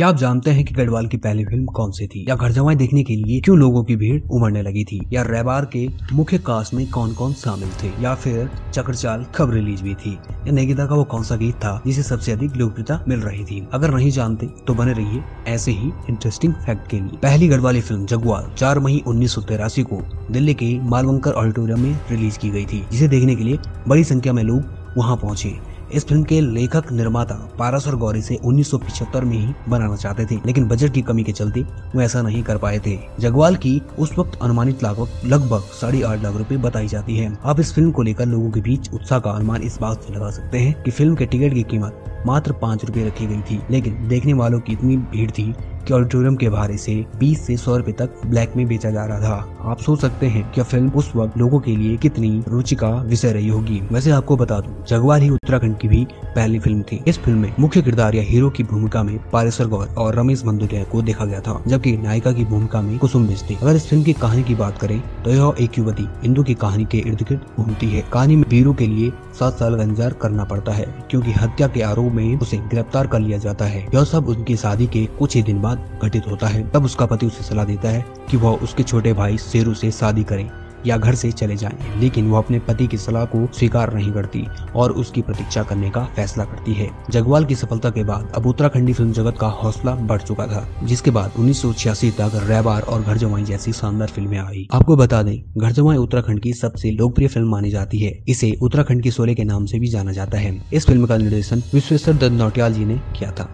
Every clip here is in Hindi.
क्या आप जानते हैं कि गढ़वाल की पहली फ़िल्म कौन सी थी? या घर जमाई देखने के लिए क्यों लोगों की भीड़ उमड़ने लगी थी? या रेबार के मुख्य कास्ट में कौन कौन शामिल थे? या फिर चक्रचाल कब रिलीज़ हुई थी? या नेगिता का वो कौन सा गीत था जिसे सबसे अधिक लोकप्रियता मिल रही थी? अगर नहीं जानते तो बने रहिए ऐसे ही इंटरेस्टिंग फैक्ट के लिए। पहली गढ़वाली फ़िल्म जगुआर, चार मई उन्नीस को दिल्ली के मालवंकर ऑडिटोरियम में रिलीज़ की गई थी, जिसे देखने के लिए बड़ी संख्या में लोग वहाँ पहुँचे। इस फ़िल्म के लेखक निर्माता पारस और गौरी से उन्नीस में ही बनाना चाहते थे, लेकिन बजट की कमी के चलते वो ऐसा नहीं कर पाए थे। जगवाल की उस वक्त अनुमानित लागत लगभग साढ़े आठ लाख रूपए बताई जाती है। आप इस फ़िल्म को लेकर लोगों के बीच उत्साह का अनुमान इस बात से लगा सकते हैं कि फ़िल्म के टिकट की कीमत मात्र पाँच रूपए रखी गई थी, लेकिन देखने वालों की इतनी भीड़ थी कि ऑडिटोरियम के बाहर इसे 20 से 100 रुपए तक ब्लैक में बेचा जा रहा था। आप सोच सकते हैं कि फ़िल्म उस वक्त लोगों के लिए कितनी रुचि का विषय रही होगी। वैसे आपको बता दूँ, जगवाल ही उत्तराखंड की भी पहली फ़िल्म थी। इस फ़िल्म में मुख्य किरदार या हीरो की भूमिका में पारेश्वर गौर और रमेश बंदुरिया को देखा गया था, जबकि नायिका की भूमिका में कुसुम बिज थी अगर इस फ़िल्म की कहानी की बात करें तो यह एक युवती इंदु की कहानी के इर्द गिर्द घूमती है। कहानी में वीरों के लिए सात साल का इंतज़ार करना पड़ता है, क्योंकि हत्या के आरोप में उसे गिरफ़्तार कर लिया जाता है। यह सब उनकी शादी के कुछ ही दिन बाद घटित होता है। तब उसका पति उसे सलाह देता है की वह उसके छोटे भाई शेरू से शादी करे। या घर से चले जाएँ, लेकिन वो अपने पति की सलाह को स्वीकार नहीं करती और उसकी प्रतीक्षा करने का फैसला करती है। जगवाल की सफलता के बाद अब उत्तराखंडी फ़िल्म जगत का हौसला बढ़ चुका था, जिसके बाद उन्नीस सौ छियासी तक रैबार और घर जमाई जैसी शानदार फ़िल्में आई। आपको बता दें घर जमाई उत्तराखंड की सबसे लोकप्रिय फ़िल्म मानी जाती है। इसे उत्तराखंड की सोले के नाम से भी जाना जाता है। इस फ़िल्म का निर्देशन विश्वेश्वर दत्त नौटियाल जी ने किया था।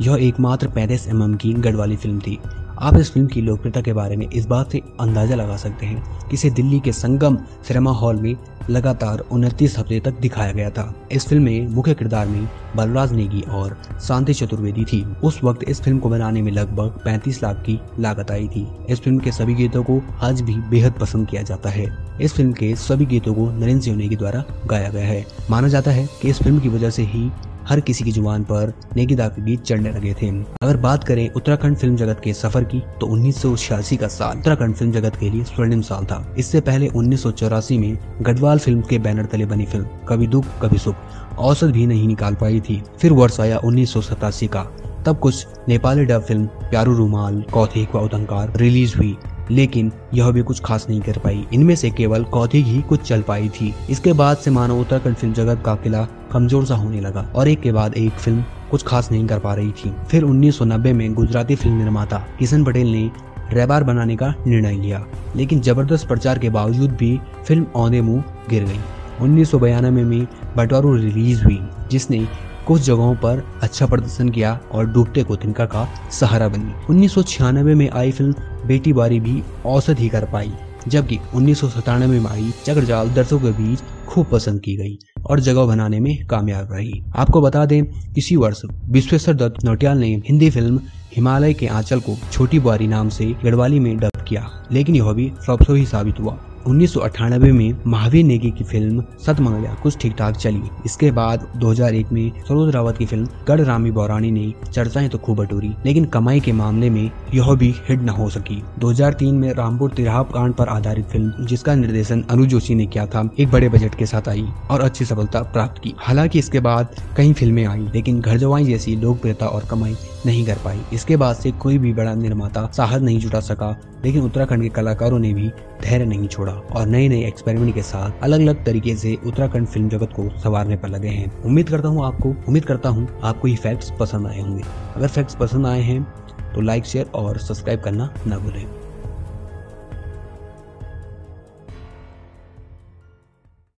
यह एकमात्र पैंतीस एम की गढ़वाली फ़िल्म थी। आप इस फ़िल्म की लोकप्रियता के बारे में इस बात से अंदाज़ा लगा सकते हैं कि इसे दिल्ली के संगम सिनेमा हॉल में लगातार उनतीस हफ़्ते तक दिखाया गया था। इस फ़िल्म में मुख्य किरदार में बलराज नेगी और शांति चतुर्वेदी थी। उस वक्त इस फ़िल्म को बनाने में लगभग 35 लाख की लागत आई थी। इस फ़िल्म के सभी गीतों को आज भी बेहद पसंद किया जाता है। इस फ़िल्म के सभी गीतों को नरेंद्र सिंह नेगी द्वारा गाया गया है। माना जाता है कि इस फ़िल्म की वजह से ही हर किसी की ज़ुबान पर नेगीदा के गीत चढ़ने लगे थे। अगर बात करें उत्तराखंड फ़िल्म जगत के सफ़र की तो उन्नीस सौ छियासी का साल उत्तराखंड फ़िल्म जगत के लिए स्वर्णिम साल था। इससे पहले उन्नीस सौ चौरासी में गढ़वाल फ़िल्म के बैनर तले बनी फ़िल्म, कभी दुख, कभी सुख, औसत भी नहीं निकाल पाई थी। फिर वर्ष आया उन्नीस सौ सतासी का, तब कुछ नेपाली डब फ़िल्म प्यारू रूमाल, कौथिक व उदंकार रिलीज़ हुई। लेकिन यह भी कुछ खास नहीं कर पाई। इनमें से केवल कौथिक ही कुछ चल पाई थी। इसके बाद से मानो उत्तराखंड फ़िल्म जगत का किला कमज़ोर सा होने लगा और एक के बाद एक फ़िल्म कुछ खास नहीं कर पा रही थी। फिर 1990 में गुजराती फ़िल्म निर्माता किशन पटेल ने रेबार बनाने का निर्णय लिया, लेकिन ज़बरदस्त प्रचार के बावजूद भी फ़िल्म औंधे मुँह गिर गई। उन्नीस में बटवारू रिलीज़ हुई, जिसने कुछ जगहों पर अच्छा प्रदर्शन किया और डूबते को तिनका का सहारा बनी। उन्नीस सौ छियानबे में आई फ़िल्म बेटी बारी भी औसत ही कर पाई, जबकि उन्नीस सौ सतानवे में आई चक्रजाल दर्शकों के बीच खूब पसंद की गई और जगह बनाने में कामयाब रही। आपको बता दें, इसी वर्ष विश्वेश्वर दत्त नोटियाल ने हिंदी फ़िल्म हिमालय के आंचल को छोटी बुआरी नाम से गढ़वाली में डब किया, लेकिन यह भी फ्लॉप ही साबित हुआ। उन्नीस सौ अठानबे में महावीर नेगी की फ़िल्म सतमंगलिया कुछ ठीक ठाक चली। इसके बाद 2001 में सरोज रावत की फ़िल्म गढ़ रामी बौरानी ने चर्चाएँ तो खूब बटोरी लेकिन कमाई के मामले में यह भी हिट न हो सकी। 2003 में रामपुर तिराप कांड पर आधारित फ़िल्म, जिसका निर्देशन अनु जोशी ने किया था, एक बड़े बजट के साथ आई और अच्छी सफलता प्राप्त की। हालाँकि इसके बाद कई फ़िल्में आई, लेकिन घर जवाई जैसी लोकप्रियता और कमाई नहीं कर पाई। इसके बाद से कोई भी बड़ा निर्माता साहस नहीं जुटा सका, लेकिन उत्तराखंड के कलाकारों ने भी धैर्य नहीं छोड़ा और नए नए एक्सपेरिमेंट के साथ अलग अलग तरीके से उत्तराखंड फ़िल्म जगत को संवारने पर लगे हैं। उम्मीद करता हूँ आपको, उम्मीद करता हूँ आपको ये फैक्ट्स पसंद आए होंगे। अगर फैक्ट्स पसंद आए हैं तो लाइक शेयर और सब्सक्राइब करना न भूलें।